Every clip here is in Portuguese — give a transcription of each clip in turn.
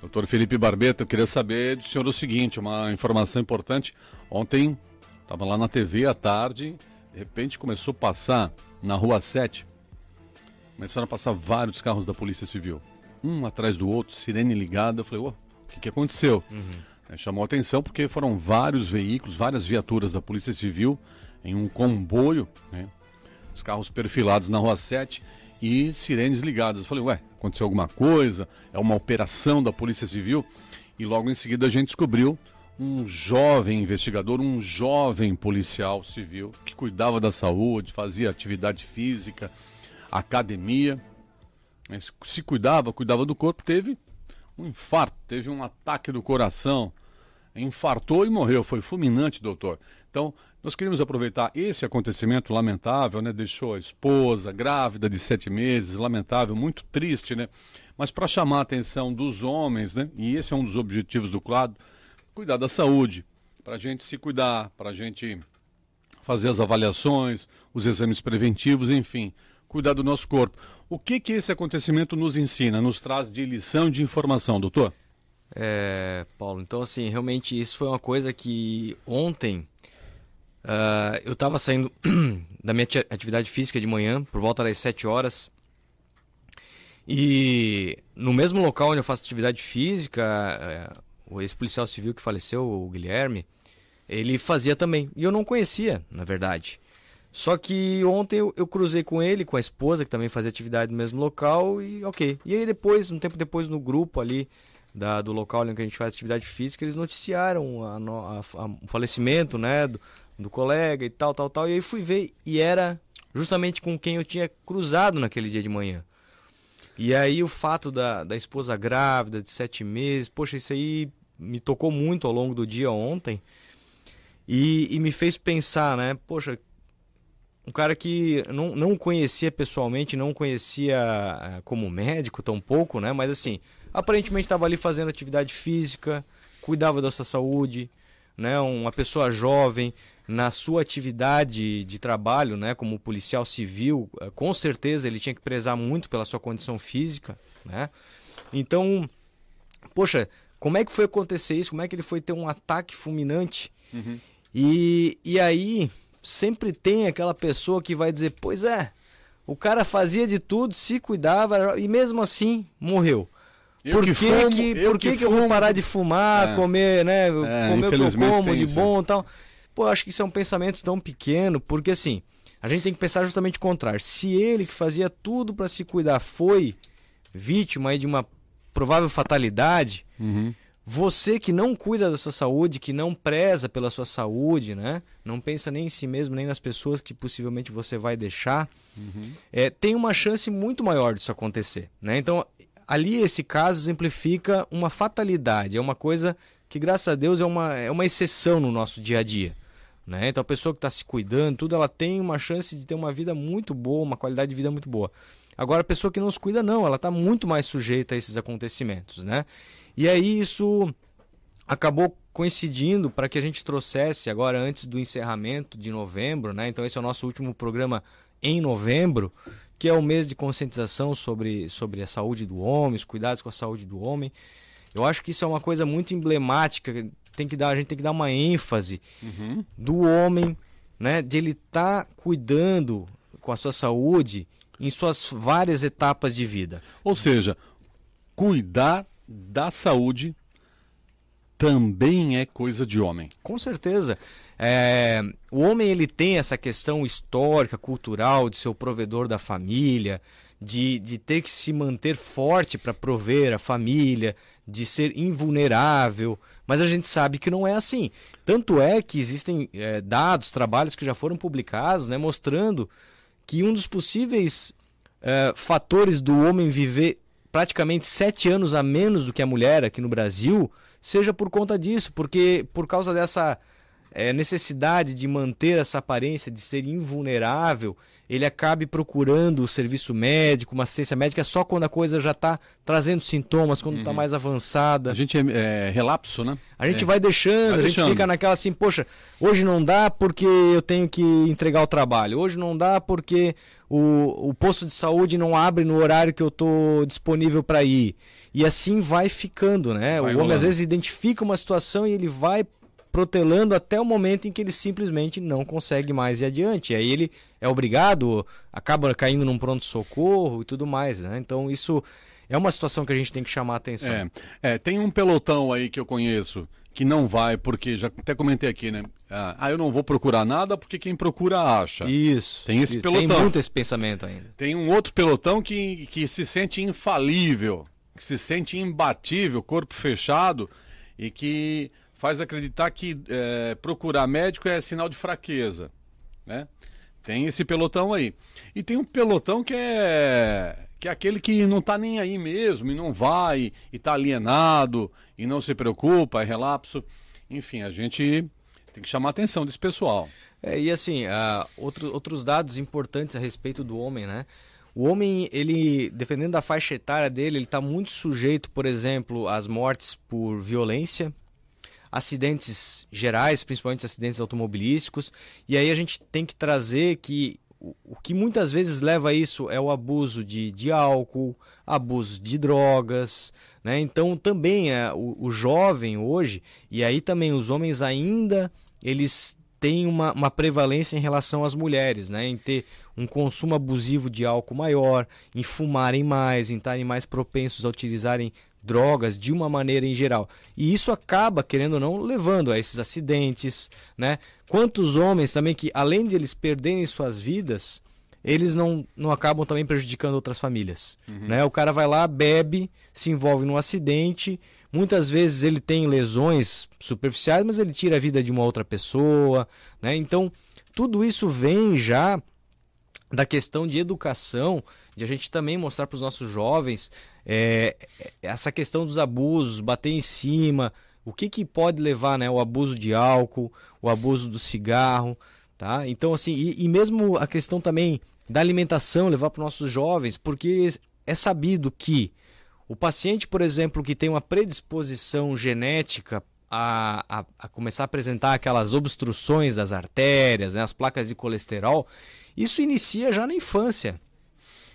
Doutor Felipe Barbeto, eu queria saber do senhor o seguinte, uma informação importante. Ontem estava lá na TV à tarde, de repente começou a passar na Rua 7, começaram a passar vários carros da Polícia Civil, um atrás do outro, sirene ligada. Eu falei, o que, que aconteceu? Uhum. Chamou a atenção porque foram vários veículos, várias viaturas da Polícia Civil em um comboio, né? os carros perfilados na Rua 7 e sirenes ligadas. Eu falei, ué, aconteceu alguma coisa? É uma operação da Polícia Civil? E logo em seguida a gente descobriu um jovem investigador, um jovem policial civil que cuidava da saúde, fazia atividade física, academia, se cuidava, cuidava do corpo, teve um infarto, teve um ataque do coração, infartou e morreu. Foi fulminante, doutor. Então, nós queríamos aproveitar esse acontecimento lamentável, né? Deixou a esposa grávida de sete meses, lamentável, muito triste, né? Mas para chamar a atenção dos homens, né? E esse é um dos objetivos do quadro, cuidar da saúde, para a gente se cuidar, para a gente fazer as avaliações, os exames preventivos, enfim, cuidar do nosso corpo. O que que esse acontecimento nos ensina, nos traz de lição, de informação, doutor? É, Paulo, então assim, realmente isso foi uma coisa que ontem Uh, eu estava saindo da minha atividade física de manhã, por volta das 7 horas. E no mesmo local onde eu faço atividade física, uh, o ex-policial civil que faleceu, o Guilherme, ele fazia também. E eu não conhecia, na verdade. Só que ontem eu, eu, cruzei com ele, com a esposa, que também fazia atividade no mesmo local, e ok. E aí depois, um tempo depois, no grupo ali da, do local onde a gente faz atividade física, eles noticiaram a, a, a, o falecimento né, do, do colega e tal, tal, tal. E aí fui ver e era justamente com quem eu tinha cruzado naquele dia de manhã. E aí o fato da, da esposa grávida de sete meses, poxa, isso aí me tocou muito ao longo do dia ontem e, e me fez pensar, né? Poxa, um cara que não, não conhecia pessoalmente, não conhecia eh, como médico tampouco, né? Mas assim, aparentemente estava ali fazendo atividade física, cuidava da sua saúde, né? Uma pessoa jovem, na sua atividade de trabalho, né, como policial civil, eh, com certeza ele tinha que prezar muito pela sua condição física, né? Então, poxa, como é que foi acontecer isso? Como é que ele foi ter um ataque fulminante? Uhum. E, e aí sempre tem aquela pessoa que vai dizer, pois é, o cara fazia de tudo, se cuidava e mesmo assim morreu. Eu por que, que, fumo, que, por que, que, que eu vou parar de fumar, é. comer, né? É, comer o que eu como de bom e tal. Pô, acho que isso é um pensamento tão pequeno, porque assim, a gente tem que pensar justamente o contrário. Se ele que fazia tudo para se cuidar foi vítima de uma provável fatalidade, uhum. você que não cuida da sua saúde, que não preza pela sua saúde, né? Não pensa nem em si mesmo, nem nas pessoas que possivelmente você vai deixar, uhum. é, tem uma chance muito maior disso acontecer, né? Então, ali esse caso exemplifica uma fatalidade, é uma coisa que graças a Deus é uma, é uma exceção no nosso dia a dia. Né? Então a pessoa que está se cuidando, tudo, ela tem uma chance de ter uma vida muito boa, uma qualidade de vida muito boa. Agora a pessoa que não se cuida, não, ela está muito mais sujeita a esses acontecimentos. Né? E aí isso acabou coincidindo para que a gente trouxesse agora antes do encerramento de novembro, né? Então esse é o nosso último programa em novembro, que é o mês de conscientização sobre, sobre a saúde do homem, os cuidados com a saúde do homem. Eu acho que isso é uma coisa muito emblemática, tem que dar, a gente tem que dar uma ênfase uhum. do homem, né, de ele estar tá cuidando com a sua saúde em suas várias etapas de vida. Ou seja, cuidar da saúde também é coisa de homem. Com certeza. É, o homem ele tem essa questão histórica, cultural de ser o provedor da família, de, de ter que se manter forte para prover a família, de ser invulnerável, mas a gente sabe que não é assim. Tanto é que existem é, dados, trabalhos que já foram publicados, né, mostrando que um dos possíveis é, fatores do homem viver praticamente sete anos a menos do que a mulher aqui no Brasil seja por conta disso, porque por causa dessa é, necessidade de manter essa aparência de ser invulnerável, ele acabe procurando o serviço médico, uma assistência médica só quando a coisa já está trazendo sintomas, quando está uhum. mais avançada. A gente é, é, relapso, né? A gente é. vai deixando, vai a gente deixando. fica naquela assim, poxa, hoje não dá porque eu tenho que entregar o trabalho, hoje não dá porque o, o posto de saúde não abre no horário que eu estou disponível para ir. E assim vai ficando, né? Vai o homem às vezes identifica uma situação e ele vai protelando até o momento em que ele simplesmente não consegue mais ir adiante. E aí ele é obrigado, acaba caindo num pronto-socorro e tudo mais. Né? Então isso é uma situação que a gente tem que chamar a atenção. É, é, tem um pelotão aí que eu conheço que não vai, porque já até comentei aqui, né? Ah, eu não vou procurar nada porque quem procura acha. Isso. Tem esse isso. pelotão. Tem muito esse pensamento ainda. Tem um outro pelotão que, que se sente infalível, que se sente imbatível, corpo fechado e que faz acreditar que é, procurar médico é sinal de fraqueza, né? Tem esse pelotão aí. E tem um pelotão que é que é aquele que não está nem aí mesmo e não vai e está alienado e não se preocupa, é relapso. Enfim, a gente tem que chamar a atenção desse pessoal. É, e assim, uh, outro, outros dados importantes a respeito do homem, né? O homem, ele, dependendo da faixa etária dele, ele está muito sujeito, por exemplo, às mortes por violência, acidentes gerais, principalmente acidentes automobilísticos. E aí a gente tem que trazer que o, que muitas vezes leva a isso é o abuso de, de álcool, abuso de drogas, né? Então também é, o, o jovem hoje, e aí também os homens ainda, eles têm uma, uma prevalência em relação às mulheres, né? Em ter um consumo abusivo de álcool maior, em fumarem mais, em estarem mais propensos a utilizarem drogas de uma maneira em geral. E isso acaba, querendo ou não, levando a esses acidentes, né? Quantos homens também que, além de eles perderem suas vidas, eles não, não acabam também prejudicando outras famílias, uhum. né? O cara vai lá, bebe, se envolve num acidente, muitas vezes ele tem lesões superficiais, mas ele tira a vida de uma outra pessoa, né? Então, tudo isso vem já da questão de educação, de a gente também mostrar para os nossos jovens é, essa questão dos abusos, bater em cima, o que, que pode levar, né? O abuso de álcool, o abuso do cigarro, tá? Então, assim, e, e mesmo a questão também da alimentação, levar para os nossos jovens, porque é sabido que o paciente, por exemplo, que tem uma predisposição genética a, a, a, começar a apresentar aquelas obstruções das artérias, né, as placas de colesterol, isso inicia já na infância.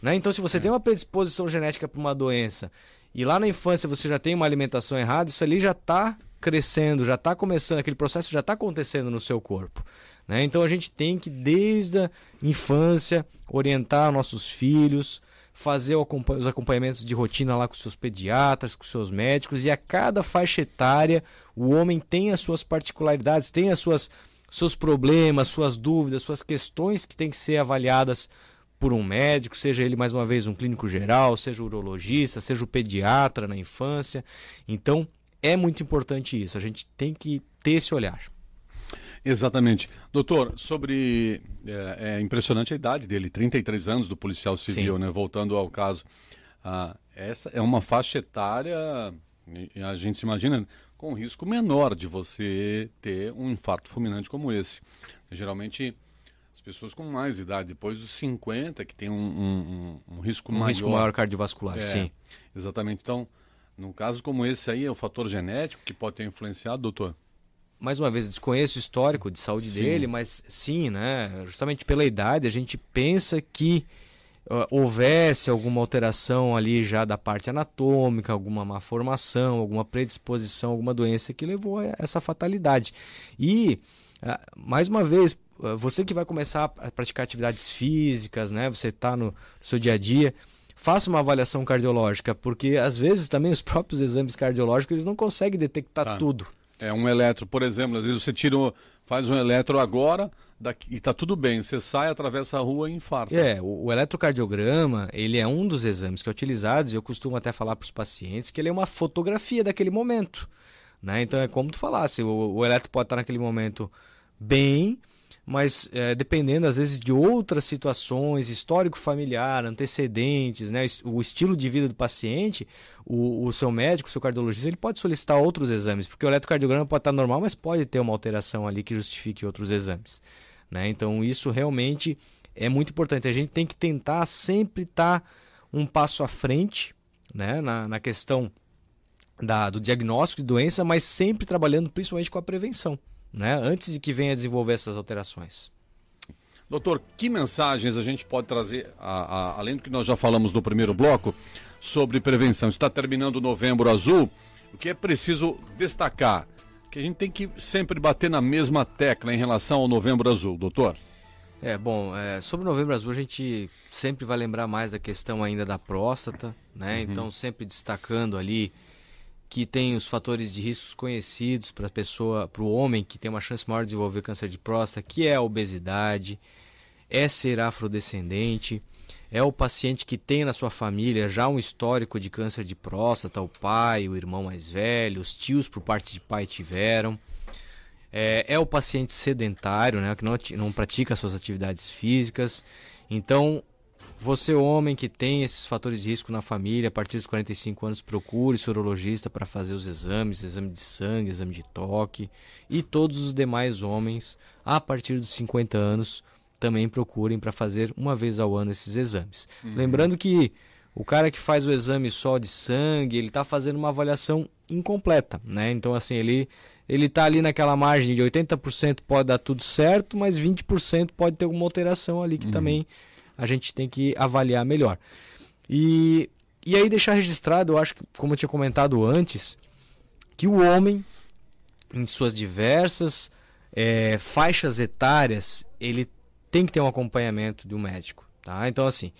Né? Então, se você é. tem uma predisposição genética para uma doença e lá na infância você já tem uma alimentação errada, isso ali já está crescendo, já está começando, aquele processo já está acontecendo no seu corpo. Né? Então a gente tem que, desde a infância, orientar nossos filhos, fazer os acompanhamentos de rotina lá com seus pediatras, com seus médicos, e a cada faixa etária o homem tem as suas particularidades, tem as suas seus problemas, suas dúvidas, suas questões que têm que ser avaliadas por um médico, seja ele mais uma vez um clínico geral, seja o urologista, seja o pediatra na infância. Então, é muito importante isso. A gente tem que ter esse olhar. Exatamente. Doutor, sobre. É, é impressionante a idade dele, 33 anos do policial civil, Sim. né? Voltando ao caso. Ah, essa é uma faixa etária, a gente se imagina, com risco menor de você ter um infarto fulminante como esse. Geralmente pessoas com mais idade, depois dos 50, que tem um, um, um, um risco maior. risco maior cardiovascular, é, sim. Exatamente. Então, num caso como esse aí, é o fator genético que pode ter influenciado, doutor? Mais uma vez, desconheço o histórico de saúde sim. dele, mas sim, né? Justamente pela idade, a gente pensa que houvesse alguma alteração ali já da parte anatômica, alguma má formação, alguma predisposição, alguma doença que levou a essa fatalidade. E, uh, mais uma vez, ah, você que vai começar a praticar atividades físicas, né? Você está no seu dia a dia, faça uma avaliação cardiológica, porque às vezes também os próprios exames cardiológicos eles não conseguem detectar tá. tudo. É um eletro, por exemplo, às vezes você tira, faz um eletro agora daqui, e está tudo bem, você sai, atravessa a rua e infarta. É, o, o, eletrocardiograma, ele é um dos exames que é utilizado, e eu costumo até falar para os pacientes que ele é uma fotografia daquele momento. Né? Então é como tu falasse, o, o eletro pode estar naquele momento bem, mas é, dependendo às vezes de outras situações, histórico familiar, antecedentes, né, o estilo de vida do paciente, o, o, seu médico, o seu cardiologista, ele pode solicitar outros exames, porque o eletrocardiograma pode estar normal, mas pode ter uma alteração ali que justifique outros exames. Né? Então isso realmente é muito importante. A gente tem que tentar sempre estar um passo à frente né, na, na questão da, do diagnóstico de doença, mas sempre trabalhando principalmente com a prevenção né? antes de que venha a desenvolver essas alterações. Doutor, que mensagens a gente pode trazer, a, a, além do que nós já falamos no primeiro bloco, sobre prevenção? Está terminando o novembro azul, o que é preciso destacar? Que a gente tem que sempre bater na mesma tecla em relação ao novembro azul, doutor. É, bom, é, sobre o novembro azul a gente sempre vai lembrar mais da questão ainda da próstata, né? Uhum. Então sempre destacando ali que tem os fatores de riscos conhecidos para a pessoa, para o homem que tem uma chance maior de desenvolver câncer de próstata, que é a obesidade, é ser afrodescendente, é o paciente que tem na sua família já um histórico de câncer de próstata, o pai, o irmão mais velho, os tios por parte de pai tiveram. É, é o paciente sedentário, né, que não, não pratica suas atividades físicas. Então, você, homem que tem esses fatores de risco na família, a partir dos 45 anos, procure sorologista para fazer os exames, exame de sangue, exame de toque. E todos os demais homens, a partir dos 50 anos, também procurem para fazer uma vez ao ano esses exames. Uhum. Lembrando que o cara que faz o exame só de sangue, ele está fazendo uma avaliação incompleta, né? Então, assim, ele ele está ali naquela margem de 80% pode dar tudo certo, mas 20% pode ter alguma alteração ali que uhum. também a gente tem que avaliar melhor. E, e aí deixar registrado, eu acho que, como eu tinha comentado antes, que o homem, em suas diversas é, faixas etárias, ele tem que ter um acompanhamento de um médico. Tá? Então, assim,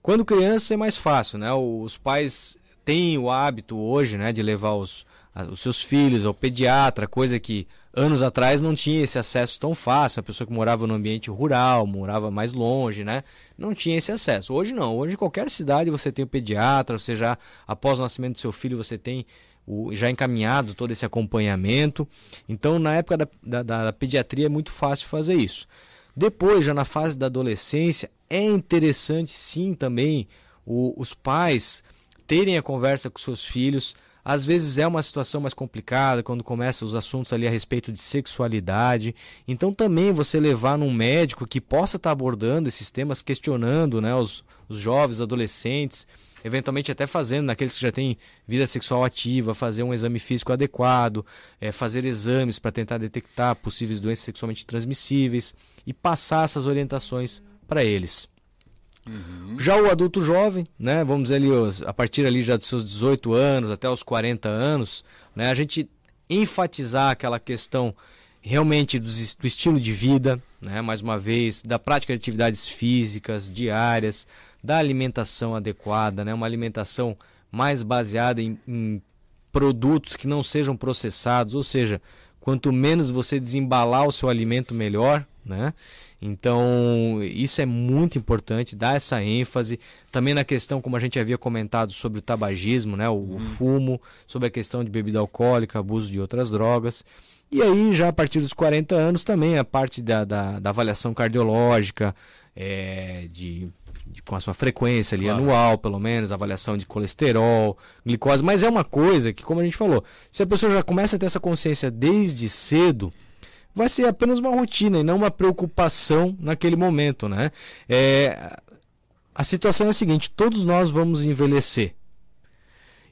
quando criança é mais fácil, né? Os pais têm o hábito hoje né, de levar os, os seus filhos ao pediatra, coisa que anos atrás não tinha esse acesso tão fácil. A pessoa que morava no ambiente rural, morava mais longe, né? Não tinha esse acesso. Hoje não. Hoje, em qualquer cidade, você tem o pediatra, você já, após o nascimento do seu filho, você tem o, já encaminhado todo esse acompanhamento. Então, na época da, da, da pediatria, é muito fácil fazer isso. Depois, já na fase da adolescência, é interessante sim também o, os pais terem a conversa com seus filhos às vezes é uma situação mais complicada quando começam os assuntos ali a respeito de sexualidade. Então também você levar num médico que possa estar abordando esses temas, questionando né, os, os jovens, adolescentes, eventualmente até fazendo naqueles que já têm vida sexual ativa, fazer um exame físico adequado, é, fazer exames para tentar detectar possíveis doenças sexualmente transmissíveis e passar essas orientações para eles. Uhum. Já o adulto jovem, né, vamos dizer ali, a partir ali já dos seus 18 anos até os 40 anos, né, a gente enfatizar aquela questão realmente do, do estilo de vida, né, mais uma vez, da prática de atividades físicas diárias, da alimentação adequada, né, uma alimentação mais baseada em, em produtos que não sejam processados, ou seja, quanto menos você desembalar o seu alimento, melhor, né? Então, isso é muito importante, dar essa ênfase. Também na questão, como a gente havia comentado, sobre o tabagismo, né? o, uhum. fumo, sobre a questão de bebida alcoólica, abuso de outras drogas. E aí, já a partir dos 40 anos, também a parte da, da, da avaliação cardiológica, é, de, de, com a sua frequência ali claro. anual, pelo menos, avaliação de colesterol, glicose. Mas é uma coisa que, como a gente falou, se a pessoa já começa a ter essa consciência desde cedo vai ser apenas uma rotina e não uma preocupação naquele momento, né? É, a situação é a seguinte: todos nós vamos envelhecer.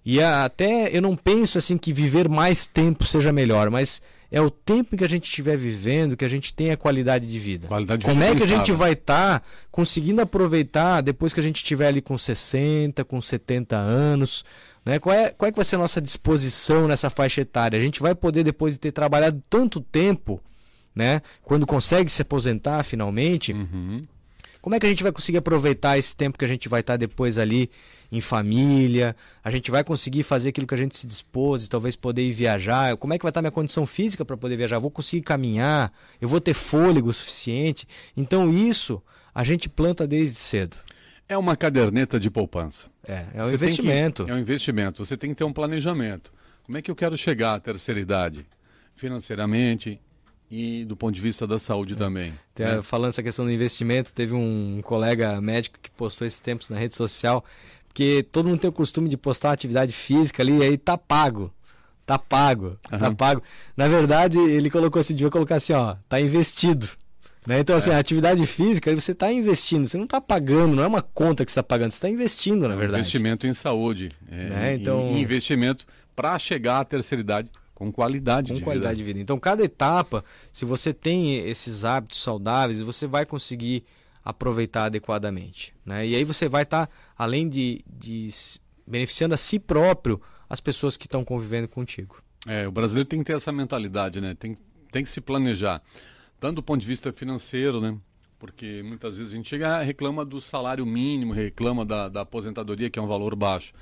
E até eu não penso assim que viver mais tempo seja melhor, mas é o tempo que a gente estiver vivendo que a gente tem a qualidade de vida. Qualidade de Como vida é que a gente vai estar tá conseguindo aproveitar depois que a gente estiver ali com 60, com 70 anos? Né? Qual, é, qual é que vai ser a nossa disposição nessa faixa etária? A gente vai poder, depois de ter trabalhado tanto tempo, né? Quando consegue se aposentar finalmente, uhum. como é que a gente vai conseguir aproveitar esse tempo que a gente vai estar depois ali em família? A gente vai conseguir fazer aquilo que a gente se dispôs, talvez poder ir viajar? Como é que vai estar minha condição física para poder viajar? Vou conseguir caminhar? Eu vou ter fôlego suficiente? Então isso a gente planta desde cedo. É uma caderneta de poupança. É, é um Você investimento. Que, é um investimento. Você tem que ter um planejamento. Como é que eu quero chegar à terceira idade? Financeiramente, e do ponto de vista da saúde é. também. né? Falando essa questão do investimento, teve um colega médico que postou esses tempos na rede social, porque todo mundo tem o costume de postar atividade física ali, e aí tá pago. Tá pago, uhum. tá pago. Na verdade, ele colocou assim, devia colocar assim, ó, tá investido. Né? Então, assim, é. a atividade física, você está investindo, você não está pagando, não é uma conta que você está pagando, você está investindo, na é verdade. Investimento em saúde. É, né? então... investimento para chegar à terceira idade com qualidade com de qualidade vida. de vida. Então, cada etapa, se você tem esses hábitos saudáveis, você vai conseguir aproveitar adequadamente. Né? E aí você vai estar, tá, além de, de beneficiando a si próprio, as pessoas que estão convivendo contigo. É, o brasileiro tem que ter essa mentalidade, né? Tem, tem que se planejar, tanto do ponto de vista financeiro, né? Porque muitas vezes a gente chega reclama do salário mínimo, reclama da, da aposentadoria, que é um valor baixo.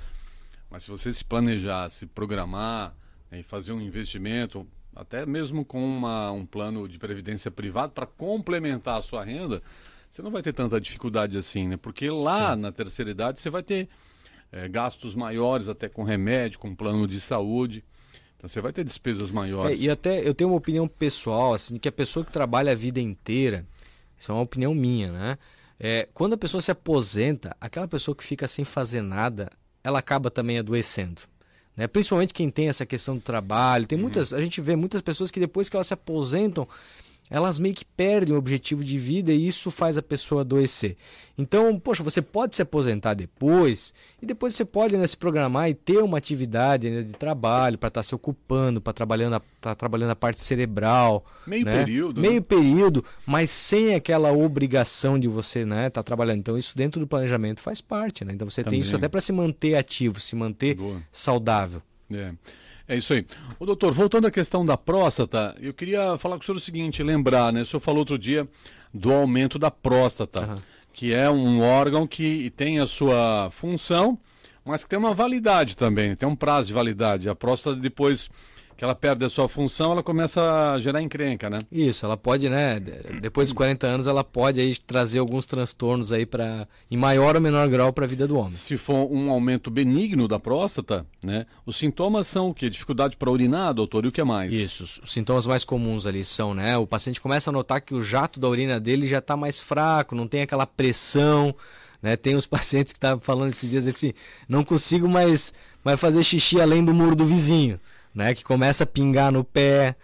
Mas se você se planejar, se programar, em fazer um investimento, até mesmo com uma, um plano de previdência privado para complementar a sua renda, você não vai ter tanta dificuldade assim, né? Porque lá Sim. na terceira idade você vai ter é, gastos maiores até com remédio, com plano de saúde. Então você vai ter despesas maiores. É, e até eu tenho uma opinião pessoal, assim, que a pessoa que trabalha a vida inteira, isso é uma opinião minha, né? É, quando a pessoa se aposenta, aquela pessoa que fica sem fazer nada, ela acaba também adoecendo. Né? Principalmente quem tem essa questão do trabalho. Tem uhum. muitas, a gente vê muitas pessoas que depois que elas se aposentam, elas meio que perdem o objetivo de vida e isso faz a pessoa adoecer. Então, poxa, você pode se aposentar depois e depois você pode né, se programar e ter uma atividade né, de trabalho para estar tá se ocupando, para trabalhando tá trabalhando a parte cerebral, meio né? período, meio né? período, mas sem aquela obrigação de você, né, estar tá trabalhando. Então, isso dentro do planejamento faz parte, né? Então, você Também. tem isso até para se manter ativo, se manter Boa. saudável. É. É isso aí. O doutor, voltando à questão da próstata, eu queria falar com o senhor o seguinte, lembrar, né? O senhor falou outro dia do aumento da próstata, uhum. que é um órgão que tem a sua função, mas que tem uma validade também, tem um prazo de validade. A próstata depois que ela perde a sua função, ela começa a gerar encrenca, né? Isso, ela pode, né? Depois dos 40 anos, ela pode aí trazer alguns transtornos aí para em maior ou menor grau para a vida do homem. Se for um aumento benigno da próstata, né? Os sintomas são o quê? Dificuldade para urinar, doutor, e o que mais? Isso, os sintomas mais comuns ali são, né? O paciente começa a notar que o jato da urina dele já está mais fraco, não tem aquela pressão, né? Tem os pacientes que estavam falando esses dias assim, não consigo mais, mais fazer xixi além do muro do vizinho né? Que começa a pingar no pé.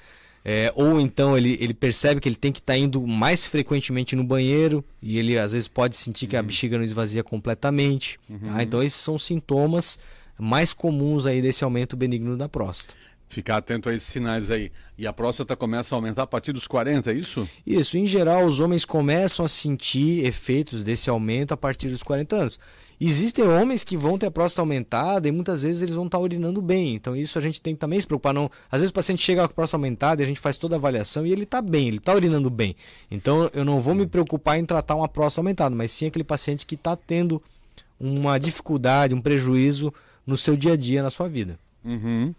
É, ou então ele, ele percebe que ele tem que estar tá indo mais frequentemente no banheiro e ele às vezes pode sentir que a uhum. bexiga não esvazia completamente. Uhum. Tá? Então esses são sintomas mais comuns aí desse aumento benigno da próstata. Ficar atento a esses sinais aí. E a próstata começa a aumentar a partir dos 40, é isso? Isso. Em geral, os homens começam a sentir efeitos desse aumento a partir dos 40 anos. Existem homens que vão ter a próstata aumentada e muitas vezes eles vão estar urinando bem. Então isso a gente tem que também se preocupar. Não... Às vezes o paciente chega com a próstata aumentada e a gente faz toda a avaliação e ele está bem, ele está urinando bem. Então eu não vou me preocupar em tratar uma próstata aumentada, mas sim aquele paciente que está tendo uma dificuldade, um prejuízo no seu dia a dia, na sua vida. Uhum.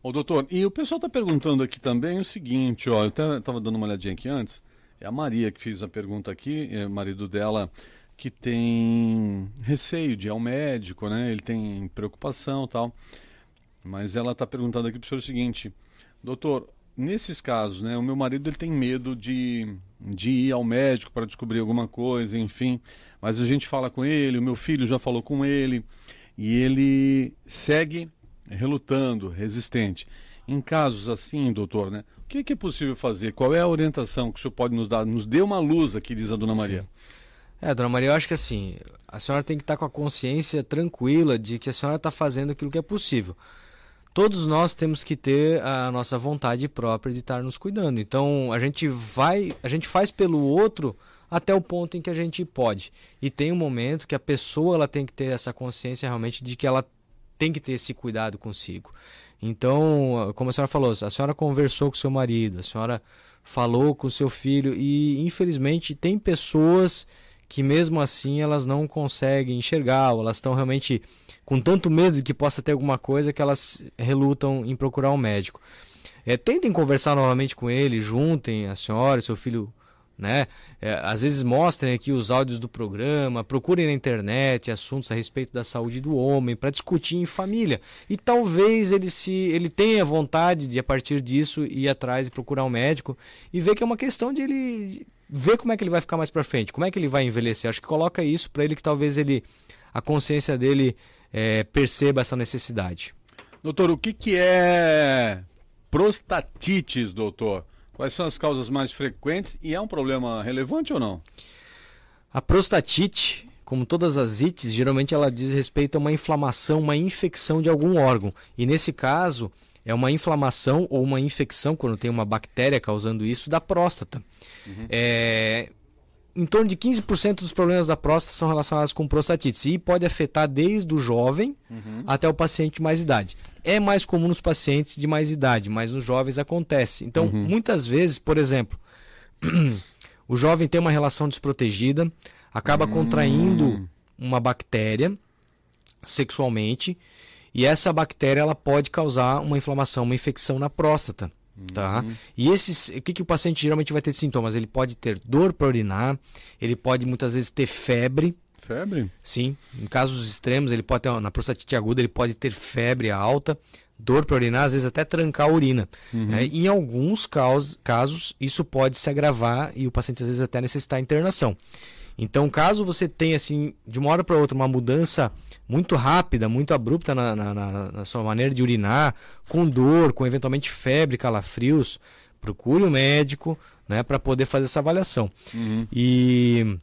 Ô doutor, e o pessoal está perguntando aqui também o seguinte, ó, eu estava dando uma olhadinha aqui antes, é a Maria que fez a pergunta aqui, é, marido dela que tem receio de ir ao médico, né? Ele tem preocupação tal. Mas ela está perguntando aqui para o senhor o seguinte, doutor, nesses casos, né? O meu marido ele tem medo de, de ir ao médico para descobrir alguma coisa, enfim. Mas a gente fala com ele, o meu filho já falou com ele e ele segue relutando, resistente. Em casos assim, doutor, né? O que é, que é possível fazer? Qual é a orientação que o senhor pode nos dar? Nos dê uma luz aqui, diz a dona Maria. Sim. É, dona Maria, eu acho que assim, a senhora tem que estar com a consciência tranquila de que a senhora está fazendo aquilo que é possível. Todos nós temos que ter a nossa vontade própria de estar nos cuidando. Então, a gente vai, a gente faz pelo outro até o ponto em que a gente pode. E tem um momento que a pessoa ela tem que ter essa consciência realmente de que ela tem que ter esse cuidado consigo. Então, como a senhora falou, a senhora conversou com seu marido, a senhora falou com seu filho e infelizmente tem pessoas que mesmo assim elas não conseguem enxergar, ou elas estão realmente com tanto medo de que possa ter alguma coisa que elas relutam em procurar um médico. É, tentem conversar novamente com ele, juntem a senhora e seu filho né? É, às vezes mostrem aqui os áudios do programa, procurem na internet assuntos a respeito da saúde do homem para discutir em família. E talvez ele se ele tenha vontade de a partir disso ir atrás e procurar um médico e ver que é uma questão de ele ver como é que ele vai ficar mais para frente, como é que ele vai envelhecer. Acho que coloca isso para ele que talvez ele a consciência dele é, perceba essa necessidade. Doutor, o que, que é prostatites, doutor? Quais são as causas mais frequentes e é um problema relevante ou não? A prostatite, como todas as ites, geralmente ela diz respeito a uma inflamação, uma infecção de algum órgão. E nesse caso, é uma inflamação ou uma infecção, quando tem uma bactéria causando isso, da próstata. Uhum. É, em torno de 15% dos problemas da próstata são relacionados com prostatite e pode afetar desde o jovem uhum. até o paciente de mais idade. É mais comum nos pacientes de mais idade, mas nos jovens acontece. Então, uhum. muitas vezes, por exemplo, o jovem tem uma relação desprotegida, acaba uhum. contraindo uma bactéria sexualmente e essa bactéria ela pode causar uma inflamação, uma infecção na próstata. Tá? Uhum. E esses, o que, que o paciente geralmente vai ter de sintomas? Ele pode ter dor para urinar, ele pode muitas vezes ter febre. Febre? Sim. Em casos extremos, ele pode ter, na prostatite aguda, ele pode ter febre alta, dor para urinar, às vezes até trancar a urina. Uhum. Né? Em alguns casos, casos, isso pode se agravar e o paciente às vezes até necessitar internação. Então, caso você tenha, assim, de uma hora para outra, uma mudança muito rápida, muito abrupta na, na, na, sua maneira de urinar, com dor, com eventualmente febre, calafrios, procure um médico né, para poder fazer essa avaliação. Uhum. E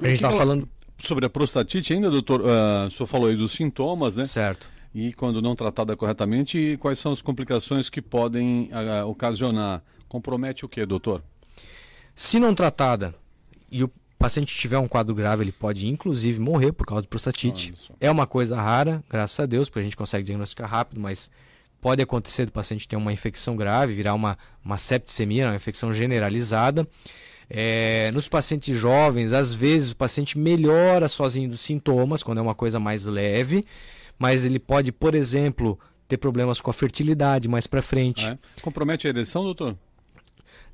a gente estava falando. Sobre a prostatite ainda, doutor, uh, o senhor falou aí dos sintomas, né? Certo. E quando não tratada corretamente, quais são as complicações que podem uh, ocasionar? Compromete o que, doutor? Se não tratada e o paciente tiver um quadro grave, ele pode inclusive morrer por causa de prostatite. É uma coisa rara, graças a Deus, porque a gente consegue diagnosticar rápido, mas pode acontecer do paciente ter uma infecção grave, virar uma, uma septicemia, uma infecção generalizada. É, nos pacientes jovens, às vezes o paciente melhora sozinho dos sintomas, quando é uma coisa mais leve, mas ele pode, por exemplo, ter problemas com a fertilidade mais para frente. É. Compromete a ereção, doutor?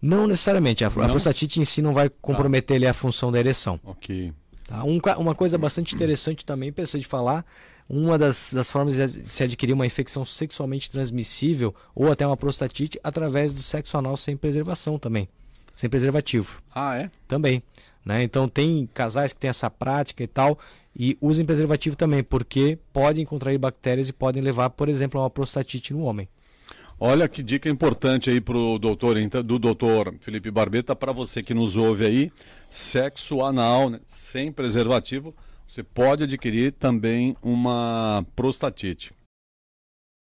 Não necessariamente. A, a prostatite em si não vai comprometer tá. a função da ereção. Ok. Tá? Um, uma coisa bastante interessante também, pensei de falar, uma das, das formas de se adquirir uma infecção sexualmente transmissível ou até uma prostatite através do sexo anal sem preservação também. Sem preservativo. Ah, é? Também. Né? Então tem casais que têm essa prática e tal e usem preservativo também, porque podem contrair bactérias e podem levar, por exemplo, a uma prostatite no homem. Olha que dica importante aí pro doutor, do doutor Felipe Barbeta, para você que nos ouve aí, sexo anal, né, sem preservativo, você pode adquirir também uma prostatite.